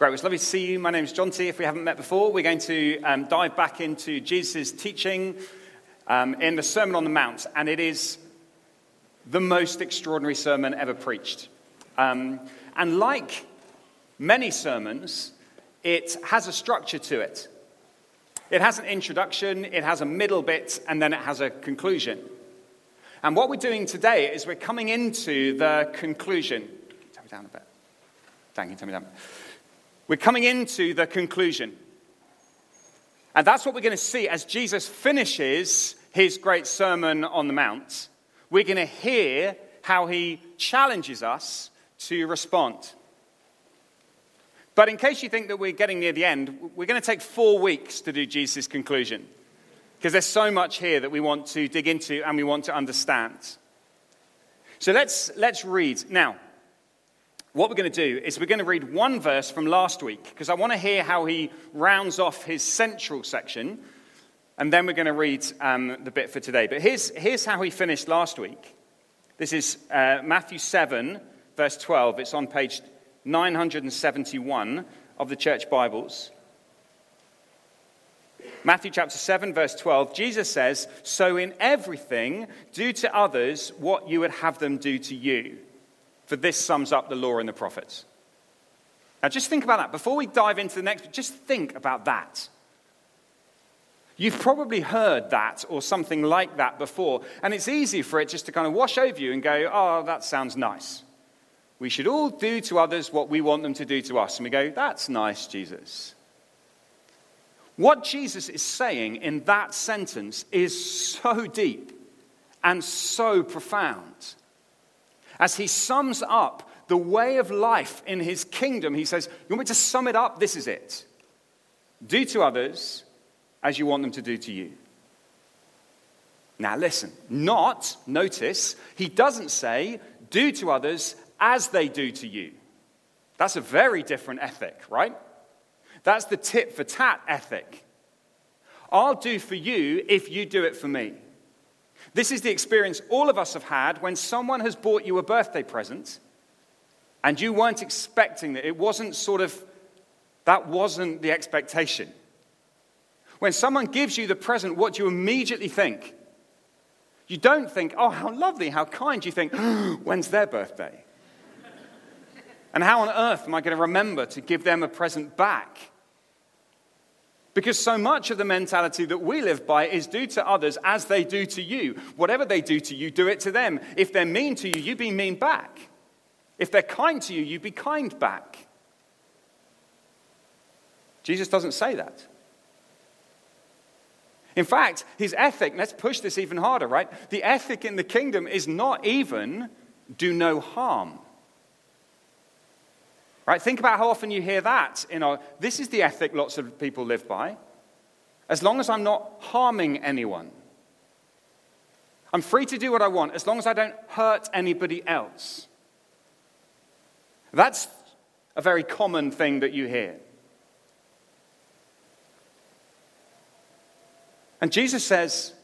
Great, it's lovely to see you. My name is John T. If we haven't met before, we're going to um, dive back into Jesus' teaching um, in the Sermon on the Mount, and it is the most extraordinary sermon ever preached. Um, and like many sermons, it has a structure to it. It has an introduction, it has a middle bit, and then it has a conclusion. And what we're doing today is we're coming into the conclusion. Turn me down a bit. Thank you, turn me down. We're coming into the conclusion. And that's what we're going to see as Jesus finishes his great Sermon on the Mount. We're going to hear how he challenges us to respond. But in case you think that we're getting near the end, we're going to take four weeks to do Jesus' conclusion. Because there's so much here that we want to dig into and we want to understand. So let's, let's read. Now, what we're going to do is we're going to read one verse from last week, because I want to hear how he rounds off his central section. And then we're going to read um, the bit for today. But here's, here's how he finished last week. This is uh, Matthew 7, verse 12. It's on page 971 of the church Bibles. Matthew chapter 7, verse 12, Jesus says, So in everything, do to others what you would have them do to you. For this sums up the law and the prophets. Now just think about that. Before we dive into the next, just think about that. You've probably heard that or something like that before, and it's easy for it just to kind of wash over you and go, oh, that sounds nice. We should all do to others what we want them to do to us. And we go, that's nice, Jesus. What Jesus is saying in that sentence is so deep and so profound. As he sums up the way of life in his kingdom, he says, You want me to sum it up? This is it. Do to others as you want them to do to you. Now, listen, not, notice, he doesn't say, do to others as they do to you. That's a very different ethic, right? That's the tit for tat ethic. I'll do for you if you do it for me. This is the experience all of us have had when someone has bought you a birthday present and you weren't expecting it. It wasn't sort of, that wasn't the expectation. When someone gives you the present, what do you immediately think? You don't think, oh, how lovely, how kind. You think, when's their birthday? And how on earth am I going to remember to give them a present back? Because so much of the mentality that we live by is do to others as they do to you. Whatever they do to you, do it to them. If they're mean to you, you be mean back. If they're kind to you, you be kind back. Jesus doesn't say that. In fact, his ethic, let's push this even harder, right? The ethic in the kingdom is not even do no harm. Right? Think about how often you hear that. This is the ethic lots of people live by. As long as I'm not harming anyone. I'm free to do what I want as long as I don't hurt anybody else. That's a very common thing that you hear. And Jesus says,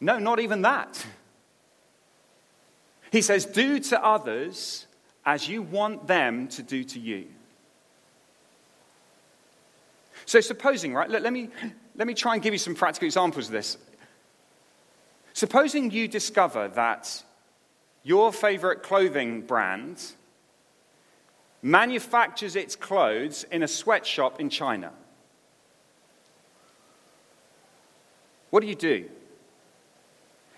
no, not even that. He says, do to others as you want them to do to you. So, supposing, right, let, let, me, let me try and give you some practical examples of this. Supposing you discover that your favorite clothing brand manufactures its clothes in a sweatshop in China. What do you do?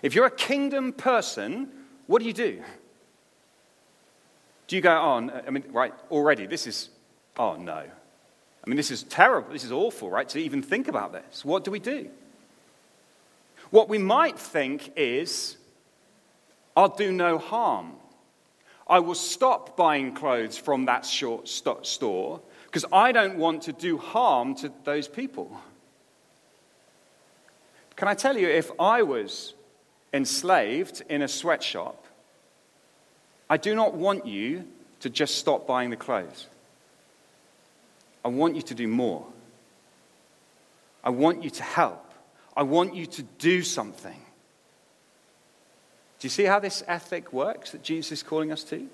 If you're a kingdom person, what do you do? Do you go on? Oh, I mean, right, already, this is, oh no. I mean, this is terrible. This is awful, right? To even think about this. What do we do? What we might think is, I'll do no harm. I will stop buying clothes from that short store because I don't want to do harm to those people. Can I tell you, if I was enslaved in a sweatshop, I do not want you to just stop buying the clothes. I want you to do more. I want you to help. I want you to do something. Do you see how this ethic works that Jesus is calling us to? Do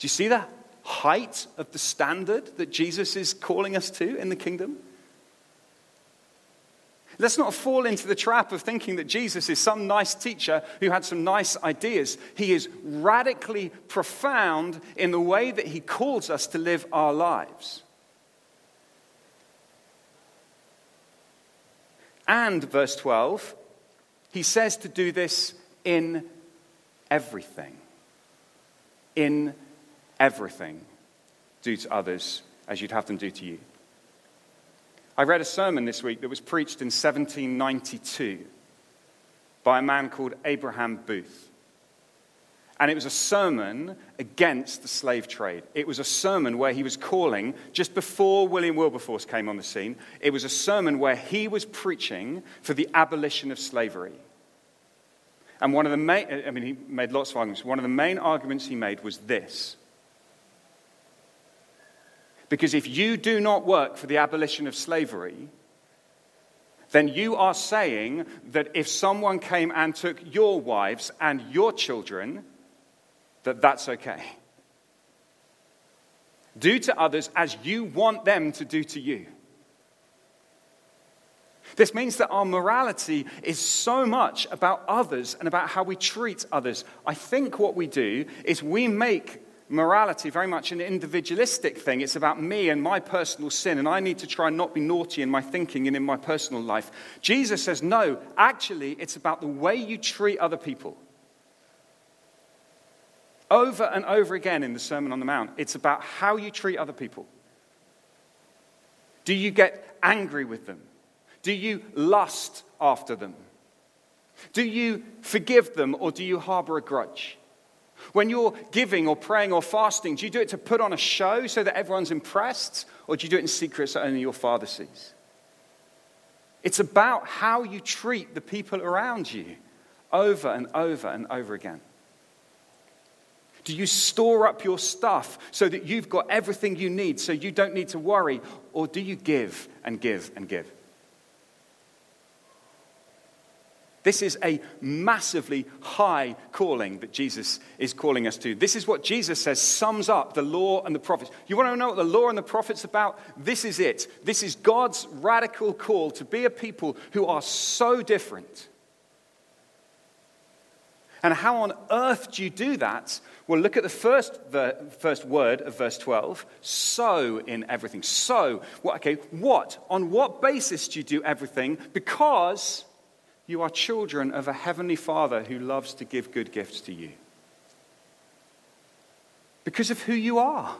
you see the height of the standard that Jesus is calling us to in the kingdom? Let's not fall into the trap of thinking that Jesus is some nice teacher who had some nice ideas. He is radically profound in the way that he calls us to live our lives. And, verse 12, he says to do this in everything. In everything. Do to others as you'd have them do to you. I read a sermon this week that was preached in 1792 by a man called Abraham Booth. And it was a sermon against the slave trade. It was a sermon where he was calling, just before William Wilberforce came on the scene, it was a sermon where he was preaching for the abolition of slavery. And one of the main, I mean, he made lots of arguments. One of the main arguments he made was this because if you do not work for the abolition of slavery, then you are saying that if someone came and took your wives and your children, that that's okay. Do to others as you want them to do to you. This means that our morality is so much about others and about how we treat others. I think what we do is we make morality very much an individualistic thing. It's about me and my personal sin, and I need to try and not be naughty in my thinking and in my personal life. Jesus says, no, actually, it's about the way you treat other people. Over and over again in the Sermon on the Mount, it's about how you treat other people. Do you get angry with them? Do you lust after them? Do you forgive them or do you harbor a grudge? When you're giving or praying or fasting, do you do it to put on a show so that everyone's impressed, or do you do it in secret so only your Father sees? It's about how you treat the people around you over and over and over again. Do you store up your stuff so that you've got everything you need so you don't need to worry? Or do you give and give and give? This is a massively high calling that Jesus is calling us to. This is what Jesus says sums up the law and the prophets. You want to know what the law and the prophets about? This is it. This is God's radical call to be a people who are so different. And how on earth do you do that? Well, look at the first, first word of verse 12. So in everything. So, okay, what? On what basis do you do everything? Because you are children of a heavenly Father who loves to give good gifts to you. Because of who you are.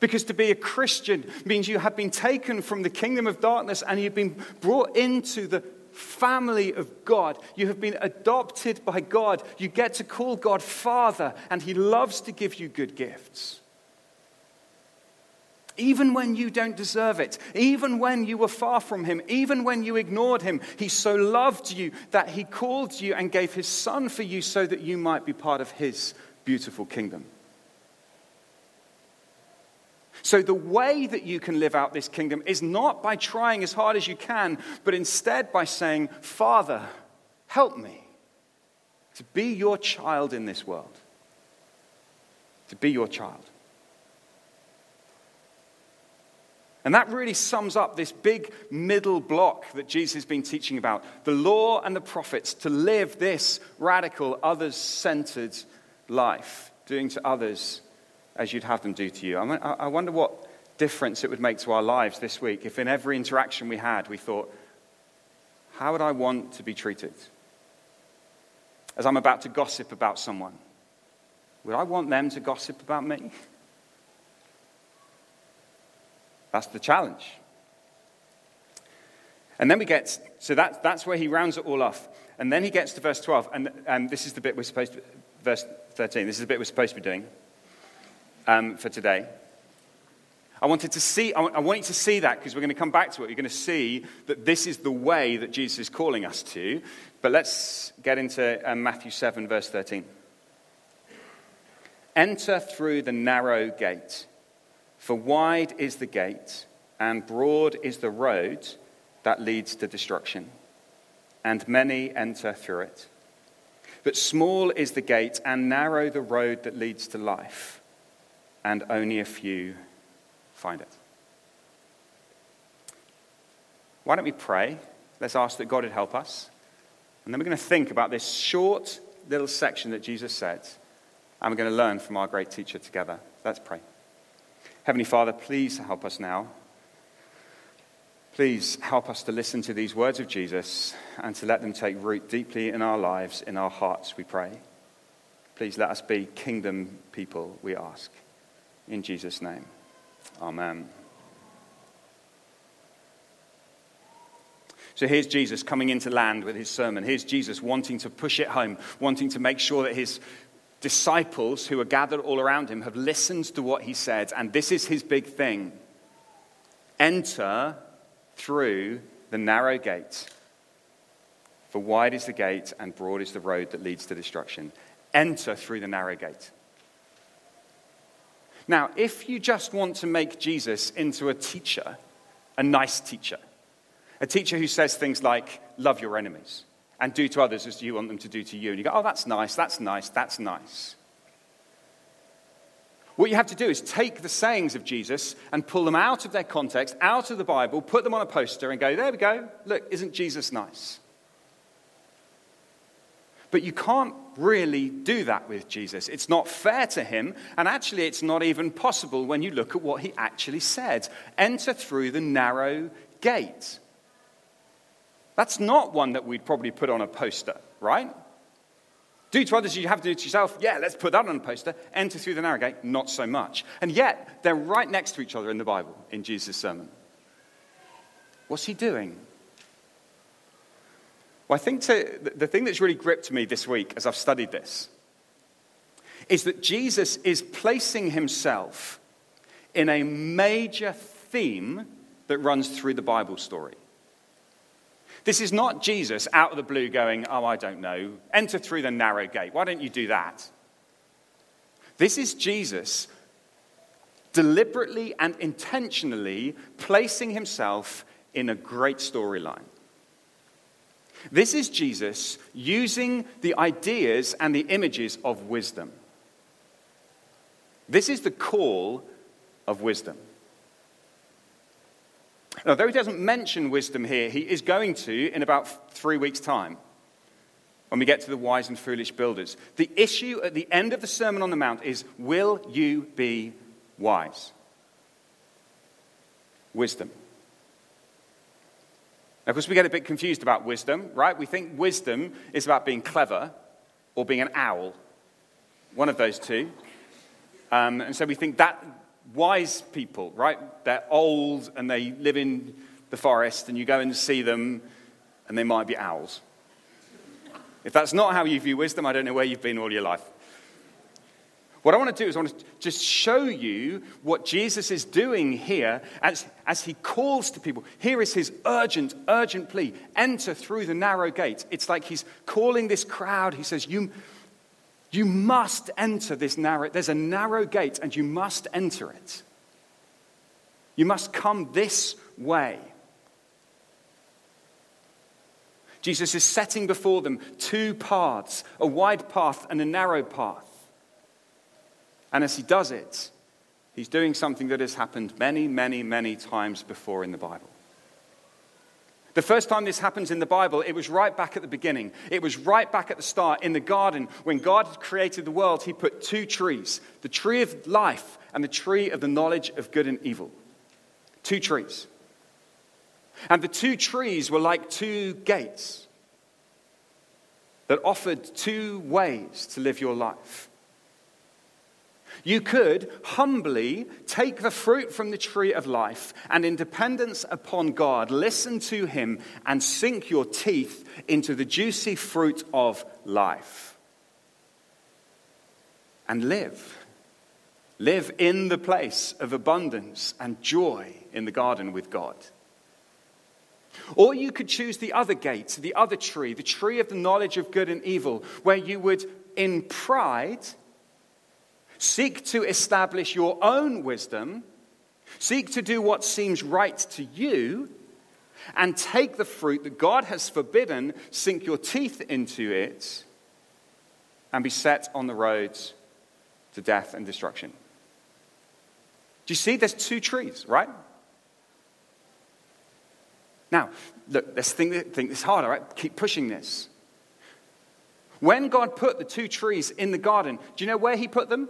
Because to be a Christian means you have been taken from the kingdom of darkness and you've been brought into the family of God. You have been adopted by God. You get to call God Father, and He loves to give you good gifts. Even when you don't deserve it, even when you were far from him, even when you ignored him, he so loved you that he called you and gave his son for you so that you might be part of his beautiful kingdom. So, the way that you can live out this kingdom is not by trying as hard as you can, but instead by saying, Father, help me to be your child in this world. To be your child. And that really sums up this big middle block that Jesus has been teaching about the law and the prophets to live this radical, others centered life, doing to others as you'd have them do to you. I wonder what difference it would make to our lives this week if in every interaction we had we thought, how would I want to be treated? As I'm about to gossip about someone, would I want them to gossip about me? That's the challenge. And then we get, so that, that's where he rounds it all off. And then he gets to verse 12, and, and this is the bit we're supposed to, verse 13, this is the bit we're supposed to be doing um, for today. I wanted to see, I want you to see that because we're going to come back to it. You're going to see that this is the way that Jesus is calling us to. But let's get into um, Matthew 7, verse 13. Enter through the narrow gate. For wide is the gate, and broad is the road that leads to destruction, and many enter through it. But small is the gate, and narrow the road that leads to life, and only a few find it. Why don't we pray? Let's ask that God would help us. And then we're going to think about this short little section that Jesus said, and we're going to learn from our great teacher together. Let's pray. Heavenly Father, please help us now. Please help us to listen to these words of Jesus and to let them take root deeply in our lives, in our hearts, we pray. Please let us be kingdom people, we ask. In Jesus' name, amen. So here's Jesus coming into land with his sermon. Here's Jesus wanting to push it home, wanting to make sure that his disciples who are gathered all around him have listened to what he said. And this is his big thing enter through the narrow gate. For wide is the gate and broad is the road that leads to destruction. Enter through the narrow gate. Now, if you just want to make Jesus into a teacher, a nice teacher, a teacher who says things like, love your enemies and do to others as you want them to do to you, and you go, oh, that's nice, that's nice, that's nice. What you have to do is take the sayings of Jesus and pull them out of their context, out of the Bible, put them on a poster, and go, there we go. Look, isn't Jesus nice? But you can't really do that with Jesus. It's not fair to him, and actually, it's not even possible when you look at what he actually said. Enter through the narrow gate. That's not one that we'd probably put on a poster, right? Do to others you have to do to yourself. Yeah, let's put that on a poster. Enter through the narrow gate. Not so much. And yet, they're right next to each other in the Bible, in Jesus' sermon. What's he doing? Well, I think to, the thing that's really gripped me this week as I've studied this is that Jesus is placing himself in a major theme that runs through the Bible story. This is not Jesus out of the blue going, Oh, I don't know, enter through the narrow gate. Why don't you do that? This is Jesus deliberately and intentionally placing himself in a great storyline. This is Jesus using the ideas and the images of wisdom. This is the call of wisdom. Now, though he doesn't mention wisdom here, he is going to in about three weeks' time when we get to the wise and foolish builders. The issue at the end of the Sermon on the Mount is will you be wise? Wisdom. Now, of course, we get a bit confused about wisdom, right? We think wisdom is about being clever or being an owl, one of those two. Um, and so we think that wise people, right? They're old and they live in the forest, and you go and see them, and they might be owls. If that's not how you view wisdom, I don't know where you've been all your life. What I want to do is I want to just show you what Jesus is doing here as, as he calls to people. Here is his urgent, urgent plea enter through the narrow gate. It's like he's calling this crowd. He says, You, you must enter this narrow, there's a narrow gate, and you must enter it. You must come this way. Jesus is setting before them two paths a wide path and a narrow path. And as he does it, he's doing something that has happened many, many, many times before in the Bible. The first time this happens in the Bible, it was right back at the beginning. It was right back at the start in the garden. When God had created the world, He put two trees the tree of life and the tree of the knowledge of good and evil. Two trees. And the two trees were like two gates that offered two ways to live your life. You could humbly take the fruit from the tree of life and, in dependence upon God, listen to Him and sink your teeth into the juicy fruit of life. And live. Live in the place of abundance and joy in the garden with God. Or you could choose the other gate, the other tree, the tree of the knowledge of good and evil, where you would, in pride, Seek to establish your own wisdom. Seek to do what seems right to you. And take the fruit that God has forbidden, sink your teeth into it, and be set on the roads to death and destruction. Do you see there's two trees, right? Now, look, let's think, think this harder, right? Keep pushing this. When God put the two trees in the garden, do you know where He put them?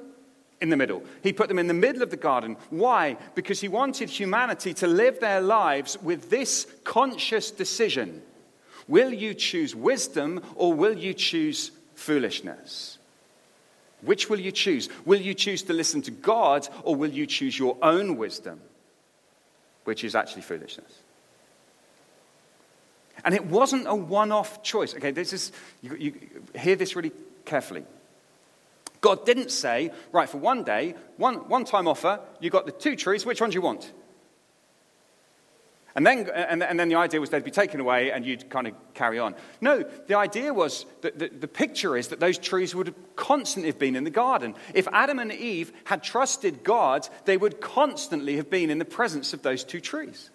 In the middle. He put them in the middle of the garden. Why? Because He wanted humanity to live their lives with this conscious decision Will you choose wisdom or will you choose foolishness? Which will you choose? Will you choose to listen to God or will you choose your own wisdom, which is actually foolishness? And it wasn't a one off choice. Okay, this is, you, you hear this really carefully. God didn't say, right, for one day, one, one time offer, you got the two trees, which one do you want? And then, and, and then the idea was they'd be taken away and you'd kind of carry on. No, the idea was that the, the picture is that those trees would constantly have been in the garden. If Adam and Eve had trusted God, they would constantly have been in the presence of those two trees.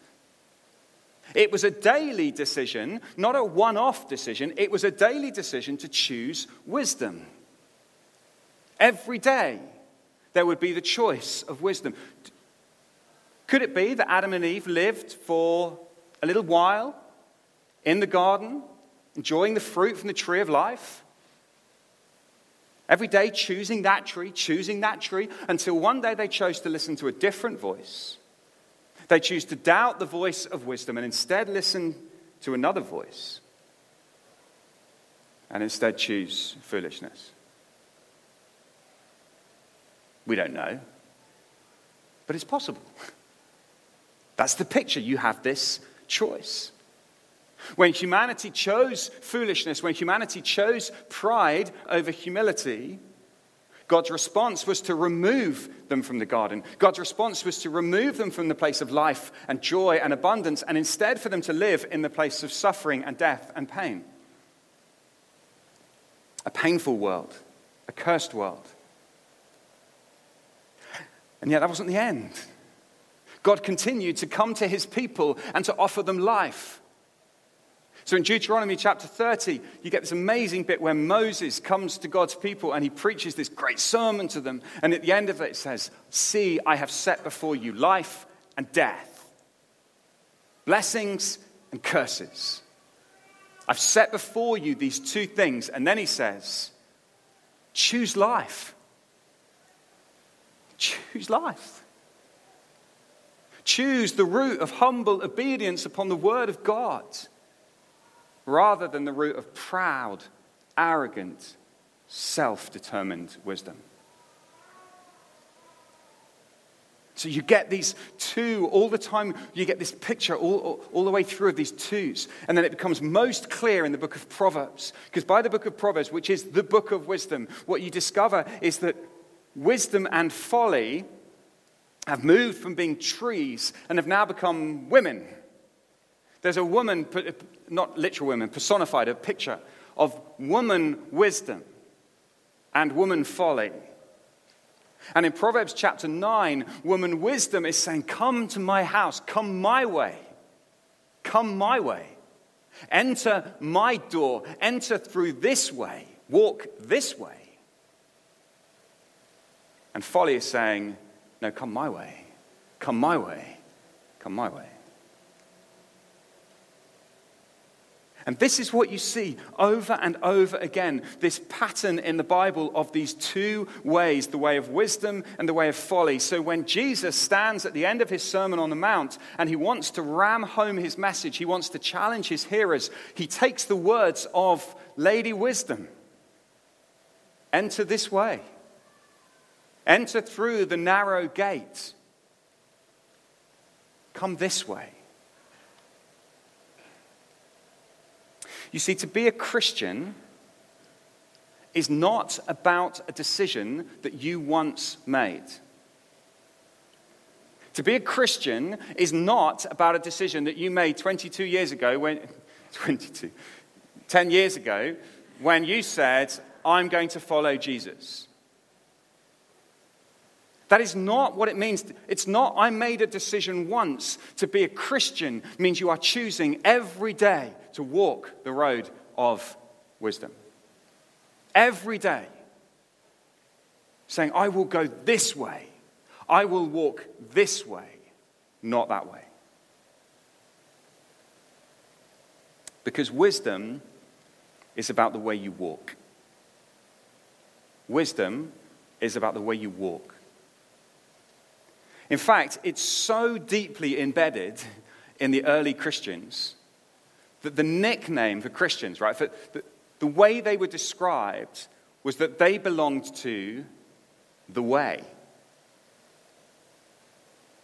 It was a daily decision, not a one off decision. It was a daily decision to choose wisdom. Every day, there would be the choice of wisdom. Could it be that Adam and Eve lived for a little while in the garden, enjoying the fruit from the tree of life? Every day choosing that tree, choosing that tree, until one day they chose to listen to a different voice they choose to doubt the voice of wisdom and instead listen to another voice and instead choose foolishness. We don't know, but it's possible. That's the picture. You have this choice. When humanity chose foolishness, when humanity chose pride over humility, God's response was to remove them from the garden. God's response was to remove them from the place of life and joy and abundance, and instead for them to live in the place of suffering and death and pain. A painful world, a cursed world. And yet, that wasn't the end. God continued to come to his people and to offer them life. So in Deuteronomy chapter 30, you get this amazing bit where Moses comes to God's people and he preaches this great sermon to them. And at the end of it, it says, See, I have set before you life and death, blessings and curses. I've set before you these two things. And then he says, Choose life. Choose life. Choose the route of humble obedience upon the word of God rather than the root of proud, arrogant, self determined wisdom. So you get these two all the time, you get this picture all, all, all, the way through of these twos. And then it becomes most clear in the book of Proverbs. Because by the book of Proverbs, which is the book of wisdom, what you discover is that wisdom and folly have moved from being trees and have now become women. There's a woman, not literal woman, personified, a picture of woman wisdom and woman folly. And in Proverbs chapter 9, woman wisdom is saying, Come to my house, come my way, come my way. Enter my door, enter through this way, walk this way. And folly is saying, No, come my way, come my way, come my way. And this is what you see over and over again this pattern in the Bible of these two ways the way of wisdom and the way of folly. So when Jesus stands at the end of his Sermon on the Mount and he wants to ram home his message, he wants to challenge his hearers, he takes the words of Lady Wisdom enter this way, enter through the narrow gate, come this way. You see, to be a Christian is not about a decision that you once made. To be a Christian is not about a decision that you made 22 years ago when 22 10 years ago when you said I'm going to follow Jesus. That is not what it means. It's not, I made a decision once. To be a Christian means you are choosing every day to walk the road of wisdom. Every day. Saying, I will go this way. I will walk this way, not that way. Because wisdom is about the way you walk. Wisdom is about the way you walk. In fact, it's so deeply embedded in the early Christians that the nickname for Christians, right, for the, the way they were described was that they belonged to the way.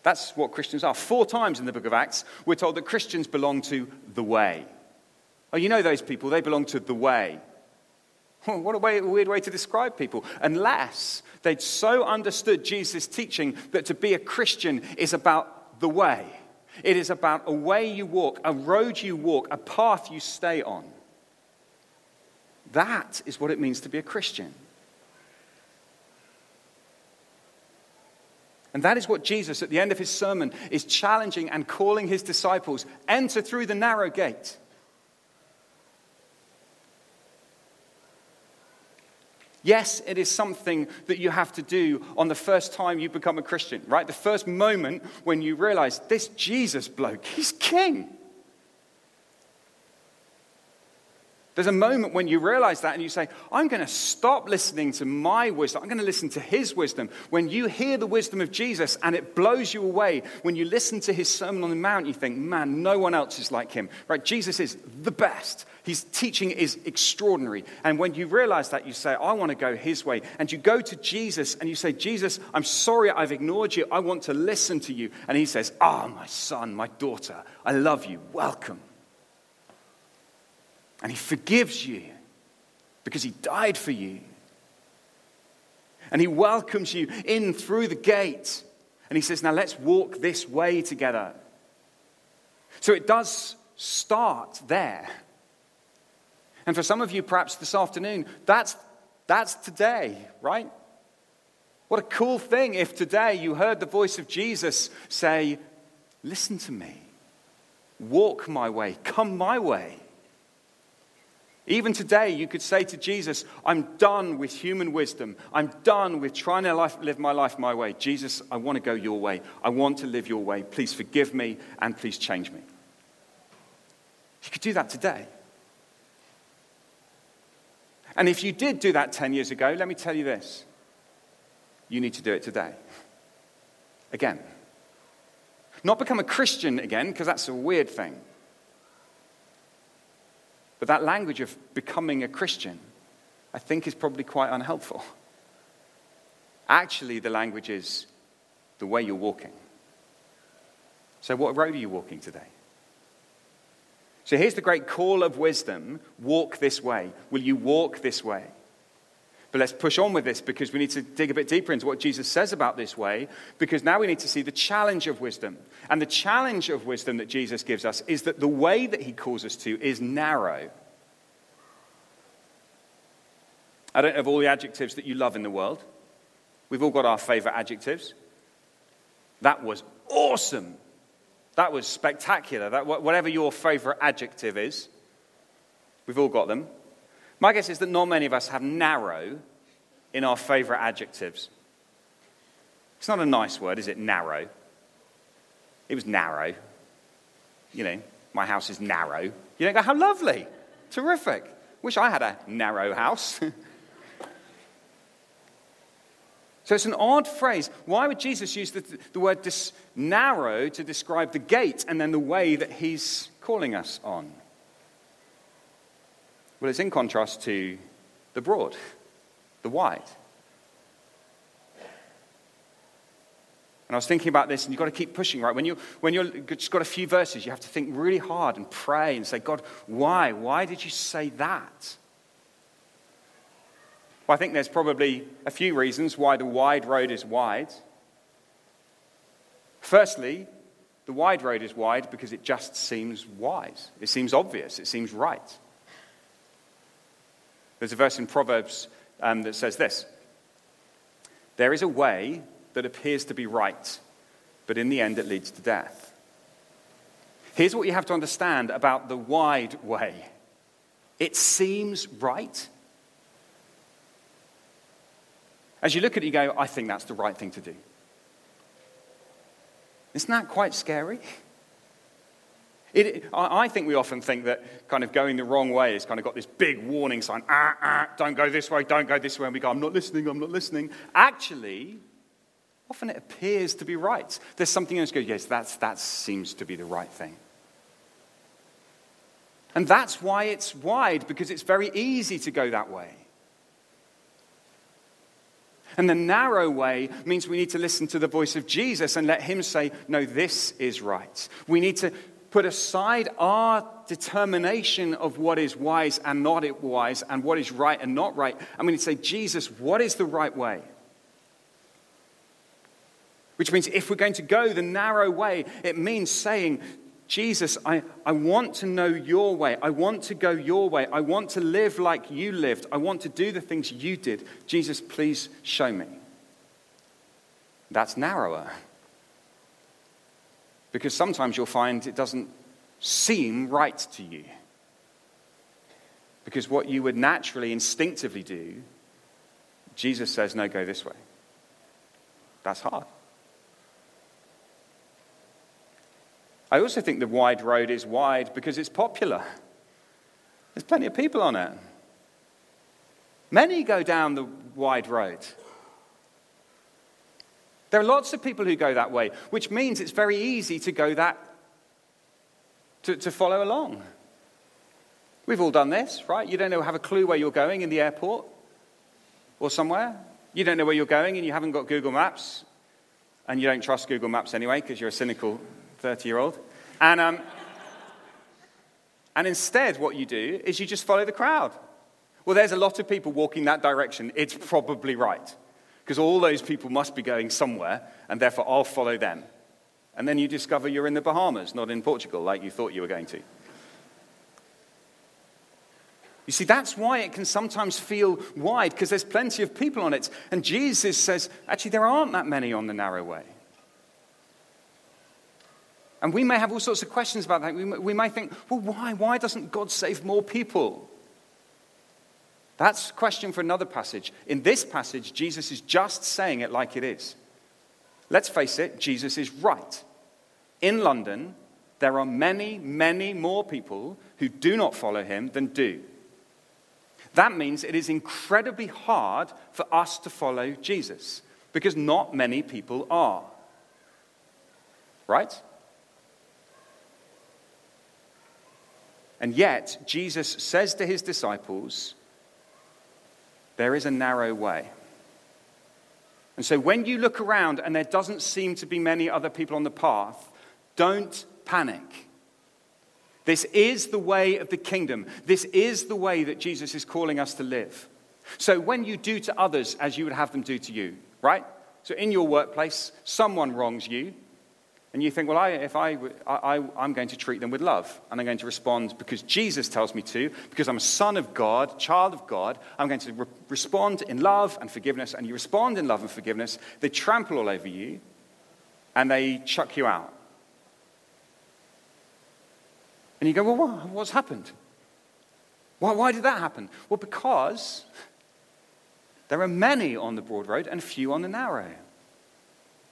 That's what Christians are. Four times in the book of Acts, we're told that Christians belong to the way. Oh, you know those people, they belong to the way. Hmm, what a way, weird way to describe people. Unless they'd so understood Jesus' teaching that to be a Christian is about the way. It is about a way you walk, a road you walk, a path you stay on. That is what it means to be a Christian. And that is what Jesus, at the end of his sermon, is challenging and calling his disciples enter through the narrow gate. Yes, it is something that you have to do on the first time you become a Christian, right? The first moment when you realize this Jesus bloke, he's king. There's a moment when you realize that and you say, I'm going to stop listening to my wisdom. I'm going to listen to his wisdom. When you hear the wisdom of Jesus and it blows you away, when you listen to his Sermon on the Mount, you think, man, no one else is like him. Right? Jesus is the best. His teaching is extraordinary. And when you realize that, you say, I want to go his way. And you go to Jesus and you say, Jesus, I'm sorry I've ignored you. I want to listen to you. And he says, Ah, oh, my son, my daughter, I love you. Welcome. And He forgives you because He died for you. And He welcomes you in through the gate. And He says, Now let's walk this way together. So it does start there. And for some of you, perhaps this afternoon, that's, that's today, right? What a cool thing if today you heard the voice of Jesus say, Listen to me, walk my way, come my way. Even today, you could say to Jesus, I'm done with human wisdom. I'm done with trying to life, live my life my way. Jesus, I want to go your way. I want to live your way. Please forgive me and please change me. You could do that today. And if you did do that 10 years ago, let me tell you this you need to do it today. Again. Not become a Christian again, because that's a weird thing. But that language of becoming a Christian, I think, is probably quite unhelpful. Actually, the language is the way you're walking. So, what road are you walking today? So, here's the great call of wisdom walk this way. Will you walk this way? But let's push on with this because we need to dig a bit deeper into what Jesus says about this way, because now we need to see the challenge of wisdom. And the challenge of wisdom that Jesus gives us is that the way that he calls us to is narrow. I don't have all the adjectives that you love in the world. We've all got our favorite adjectives. That was awesome. That was spectacular. That, whatever your favorite adjective is, we've all got them. My guess is that not many of us have narrow in our favorite adjectives. It's not a nice word, is it? Narrow. It was narrow. You know, my house is narrow. You don't go, how lovely. Terrific. Wish I had a narrow house. so it's an odd phrase. Why would Jesus use the, the word dis- narrow to describe the gate and then the way that he's calling us on? Well, it's in contrast to the broad, the wide. And I was thinking about this, and you've got to keep pushing, right? When, you, when you've just got a few verses, you have to think really hard and pray and say, God, why? Why did you say that? Well, I think there's probably a few reasons why the wide road is wide. Firstly, the wide road is wide because it just seems wise. It seems obvious. It seems right. There's a verse in Proverbs um, that says this There is a way that appears to be right, but in the end it leads to death. Here's what you have to understand about the wide way it seems right. As you look at it, you go, I think that's the right thing to do. Isn't that quite scary? It, I think we often think that kind of going the wrong way has kind of got this big warning sign ah, ah, don't go this way, don't go this way. And we go, I'm not listening, I'm not listening. Actually, often it appears to be right. There's something else go, yes, that's, that seems to be the right thing. And that's why it's wide, because it's very easy to go that way. And the narrow way means we need to listen to the voice of Jesus and let him say, No, this is right. We need to put aside our determination of what is wise and not it wise and what is right and not right. We need to say, Jesus, what is the right way? Which means if we're going to go the narrow way, it means saying, Jesus, I, I want to know your way. I want to go your way. I want to live like you lived. I want to do the things you did. Jesus, please show me. That's narrower. Because sometimes you'll find it doesn't seem right to you. Because what you would naturally, instinctively do, Jesus says, no, go this way. That's hard. I also think the wide road is wide because it's popular. There's plenty of people on it. Many go down the wide road. There are lots of people who go that way, which means it's very easy to go that, to, to follow along. We've all done this, right? You don't know, have a clue where you're going in the airport or somewhere. You don't know where you're going and you haven't got Google Maps. And you don't trust Google Maps anyway because you're a cynical 30 year old. And, um, and instead, what you do is you just follow the crowd. Well, there's a lot of people walking that direction. It's probably right. Because all those people must be going somewhere, and therefore I'll follow them. And then you discover you're in the Bahamas, not in Portugal, like you thought you were going to. You see, that's why it can sometimes feel wide, because there's plenty of people on it. And Jesus says, actually, there aren't that many on the narrow way. And we may have all sorts of questions about that. We may, think, well, why? Why doesn't God save more people? That's a question for another passage. In this passage, Jesus is just saying it like it is. Let's face it, Jesus is right. In London, there are many, many more people who do not follow him than do. That means it is incredibly hard for us to follow Jesus because not many people are. Right? And yet, Jesus says to his disciples, There is a narrow way. And so, when you look around and there doesn't seem to be many other people on the path, don't panic. This is the way of the kingdom. This is the way that Jesus is calling us to live. So, when you do to others as you would have them do to you, right? So, in your workplace, someone wrongs you, and you think, well, I, if I, I, I'm going to treat them with love, and I'm going to respond because Jesus tells me to, because I'm a son of God, child of God, I'm going to re- respond in love and forgiveness, and you respond in love and forgiveness, they trample all over you, and they chuck you out. And you go, well, what, what's happened? Why, why did that happen? Well, because there are many on the broad road and few on the narrow.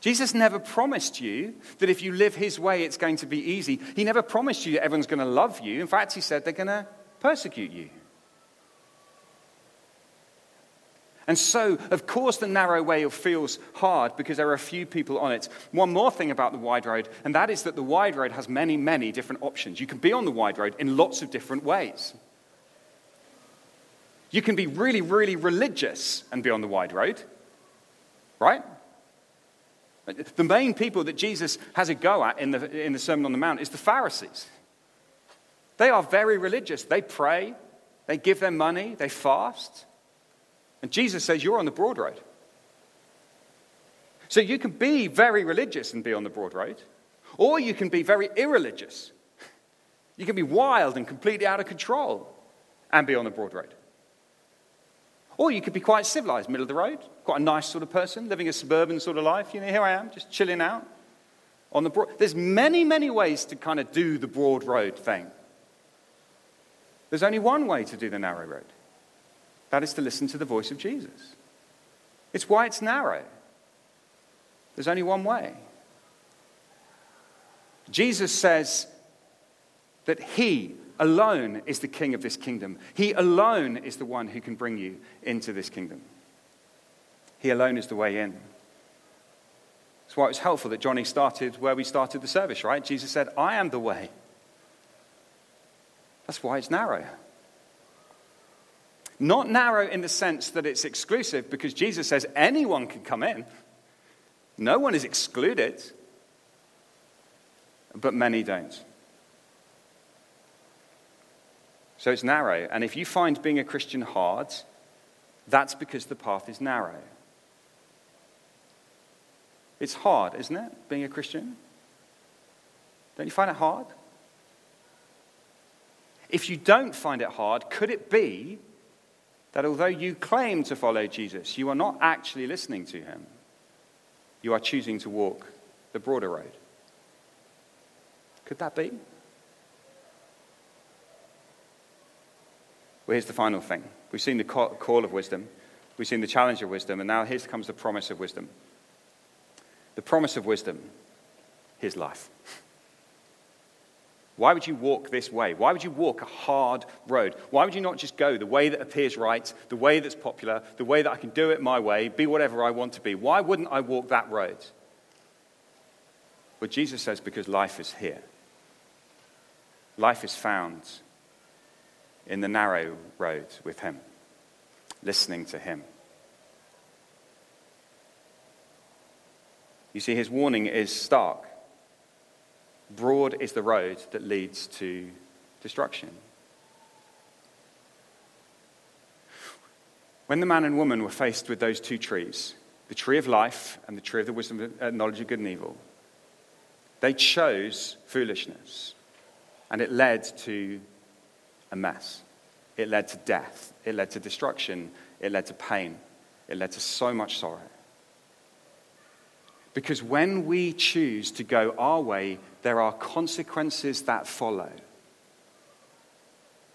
Jesus never promised you that if you live his way, it's going to be easy. He never promised you that everyone's going to love you. In fact, he said they're going to persecute you. And so, of course, the narrow way feels hard because there are a few people on it. One more thing about the wide road, and that is that the wide road has many, many different options. You can be on the wide road in lots of different ways. You can be really, really religious and be on the wide road, right? The main people that Jesus has a go at in the, in the Sermon on the Mount is the Pharisees. They are very religious. They pray, they give their money, they fast. And Jesus says, You're on the broad road. So you can be very religious and be on the broad road, or you can be very irreligious. You can be wild and completely out of control and be on the broad road. Or you could be quite civilized, middle of the road, quite a nice sort of person, living a suburban sort of life. You know, here I am, just chilling out on the broad. There's many, many ways to kind of do the broad road thing. There's only one way to do the narrow road. That is to listen to the voice of Jesus. It's why it's narrow. There's only one way. Jesus says that He alone is the king of this kingdom. He alone is the one who can bring you into this kingdom. He alone is the way in. That's why it was helpful that Johnny started where we started the service, right? Jesus said, I am the way. That's why it's narrow. Not narrow in the sense that it's exclusive, because Jesus says anyone can come in. No one is excluded, but many don't. So it's narrow. And if you find being a Christian hard, that's because the path is narrow. It's hard, isn't it, being a Christian? Don't you find it hard? If you don't find it hard, could it be that although you claim to follow Jesus, you are not actually listening to him? You are choosing to walk the broader road. Could that be? Well, here's the final thing. We've seen the call of wisdom, we've seen the challenge of wisdom, and now here comes the promise of wisdom. The promise of wisdom, his life. Why would you walk this way? Why would you walk a hard road? Why would you not just go the way that appears right, the way that's popular, the way that I can do it my way, be whatever I want to be? Why wouldn't I walk that road? Well, Jesus says because life is here. Life is found in the narrow road with Him, listening to Him. You see, his warning is stark. Broad is the road that leads to destruction. When the man and woman were faced with those two trees, the tree of life and the tree of the wisdom of uh, knowledge of good and evil, they chose foolishness. And it led to a mess. It led to death. It led to destruction. It led to pain. It led to so much sorrow. Because when we choose to go our way, there are consequences that follow.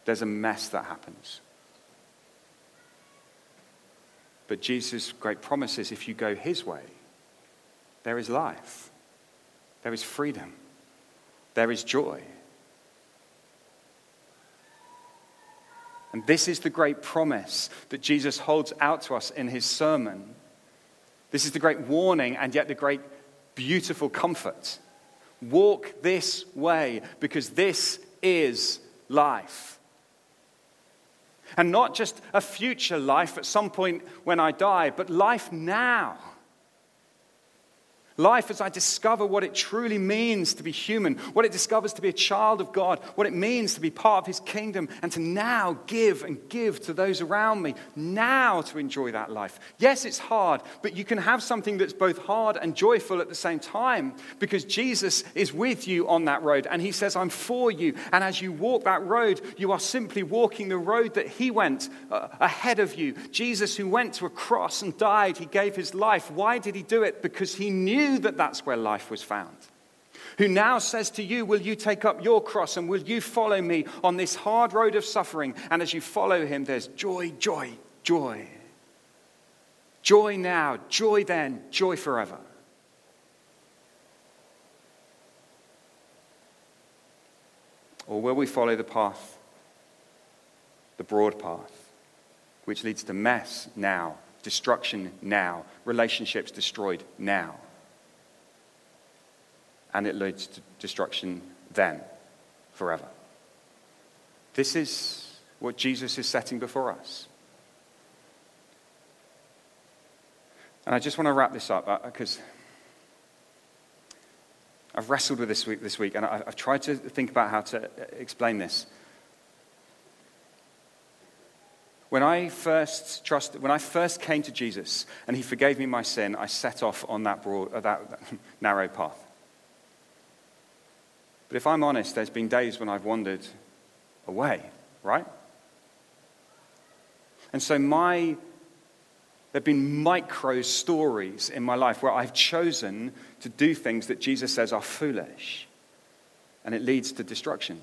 There's a mess that happens. But Jesus' great promise is if you go his way, there is life, there is freedom, there is joy. And this is the great promise that Jesus holds out to us in his sermon this is the great warning and yet the great beautiful comfort. Walk this way because this is life. And not just a future life at some point when I die, but life now. Life as I discover what it truly means to be human, what it discovers to be a child of God, what it means to be part of His kingdom, and to now give and give to those around me, now to enjoy that life. Yes, it's hard, but you can have something that's both hard and joyful at the same time because Jesus is with you on that road and He says, I'm for you. And as you walk that road, you are simply walking the road that He went uh, ahead of you. Jesus, who went to a cross and died, He gave His life. Why did He do it? Because He knew knew that that's where life was found, who now says to you, Will you take up your cross and will you follow me on this hard road of suffering? And as you follow him, there's joy, joy, joy. Joy now, joy then, joy forever. Or will we follow the path, the broad path, which leads to mess now, destruction now, relationships destroyed now? And it leads to destruction then, forever. This is what Jesus is setting before us. And I just want to wrap this up because uh, I've wrestled with this week, this week, and I've tried to think about how to uh, explain this. When I first trusted, when I first came to Jesus and He forgave me my sin, I set off on that broad, uh, that, that narrow path. But if I'm honest, there's been days when I've wandered away, right? And so my there have been micro stories in my life where I've chosen to do things that Jesus says are foolish, and it leads to destruction.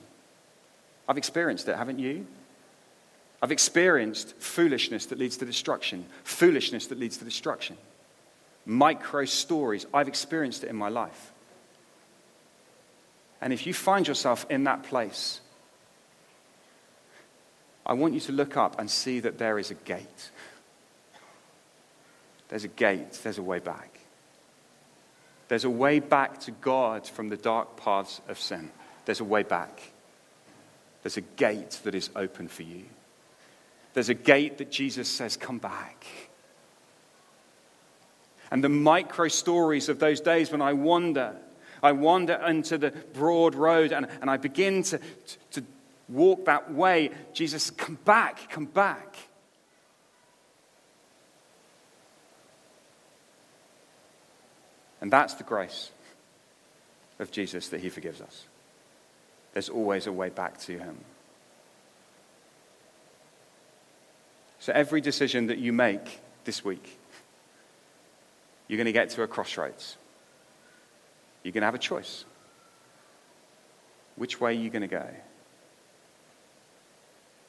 I've experienced it, haven't you? I've experienced foolishness that leads to destruction, foolishness that leads to destruction. Micro stories, I've experienced it in my life. And if you find yourself in that place, I want you to look up and see that there is a gate. There's a gate, there's a way back. There's a way back to God from the dark paths of sin. There's a way back. There's a gate that is open for you. There's a gate that Jesus says, Come back. And the micro stories of those days when I wander, I wander into the broad road and, and I begin to, to, to walk that way. Jesus, come back, come back. And that's the grace of Jesus that he forgives us. There's always a way back to him. So every decision that you make this week, you're going to get to a crossroads. You're going to have a choice. Which way are you going to go?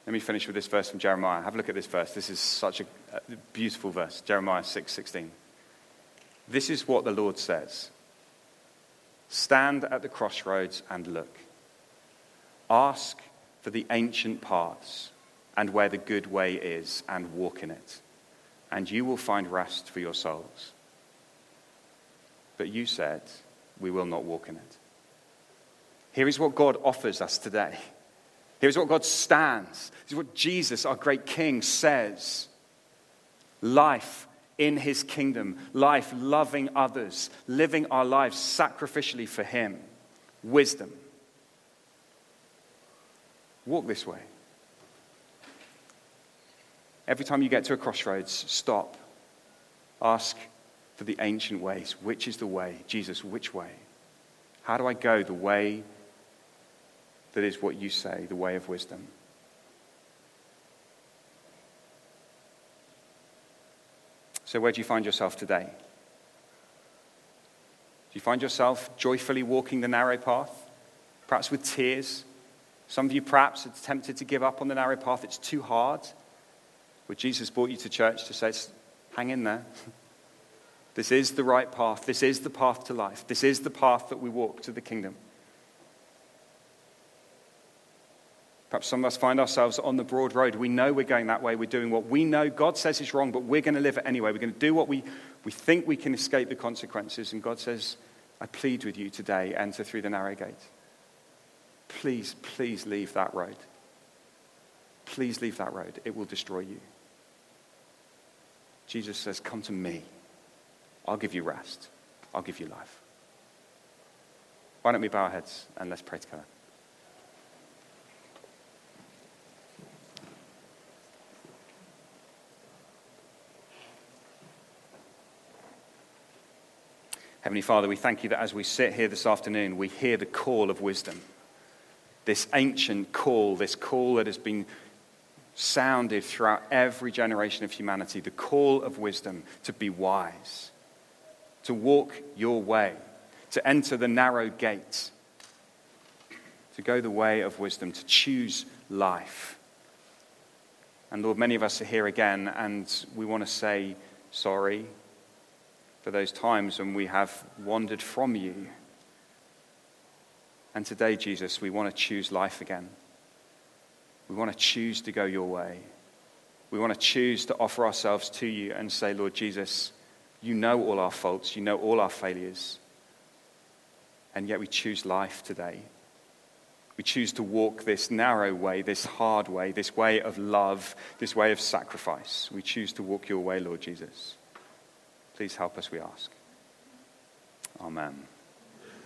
Let me finish with this verse from Jeremiah. Have a look at this verse. This is such a, beautiful verse. Jeremiah 6:16. this is what the Lord says. Stand at the crossroads and look. Ask for the ancient paths and where the good way is and walk in it, and you will find rest for your souls. But you said, We will not walk in it. Here is what God offers us today. Here's what God stands. This is what Jesus, our great King, says life in his kingdom, life loving others, living our lives sacrificially for him, wisdom. Walk this way. Every time you get to a crossroads, stop. Ask for the ancient ways. Which is the way? Jesus, which way? How do I go the way that is what you say, the way of wisdom? So, where do you find yourself today? Do you find yourself joyfully walking the narrow path? Perhaps with tears? Some of you perhaps are tempted to give up on the narrow path. It's too hard. But Jesus brought you to church to say, hang in there. This is the right path. This is the path to life. This is the path that we walk to the kingdom. Perhaps some of us find ourselves on the broad road. We know we're going that way. We're doing what we know God says is wrong, but we're going to live it anyway. We're going to do what we, we think we can escape the consequences. And God says, I plead with you today, enter through the narrow gate. Please, please leave that road. Please leave that road. It will destroy you. Jesus says, Come to me. I'll give you rest. I'll give you life. Why don't we bow our heads and let's pray together? Heavenly Father, we thank you that as we sit here this afternoon, we hear the call of wisdom. This ancient call, this call that has been sounded throughout every generation of humanity, the call of wisdom to be wise to walk your way, to enter the narrow gate, to go the way of wisdom, to choose life. And Lord, many of us are here again, and we want to say sorry for those times when we have wandered from you. And today, Jesus, we want to choose life again. We want to choose to go your way. We want to choose to offer ourselves to you and say, Lord Jesus, you know all our faults, you know all our failures. And yet we choose life today. We choose to walk this narrow way, this hard way, this way of love, this way of sacrifice. We choose to walk your way, Lord Jesus. Please help us, we ask. Amen.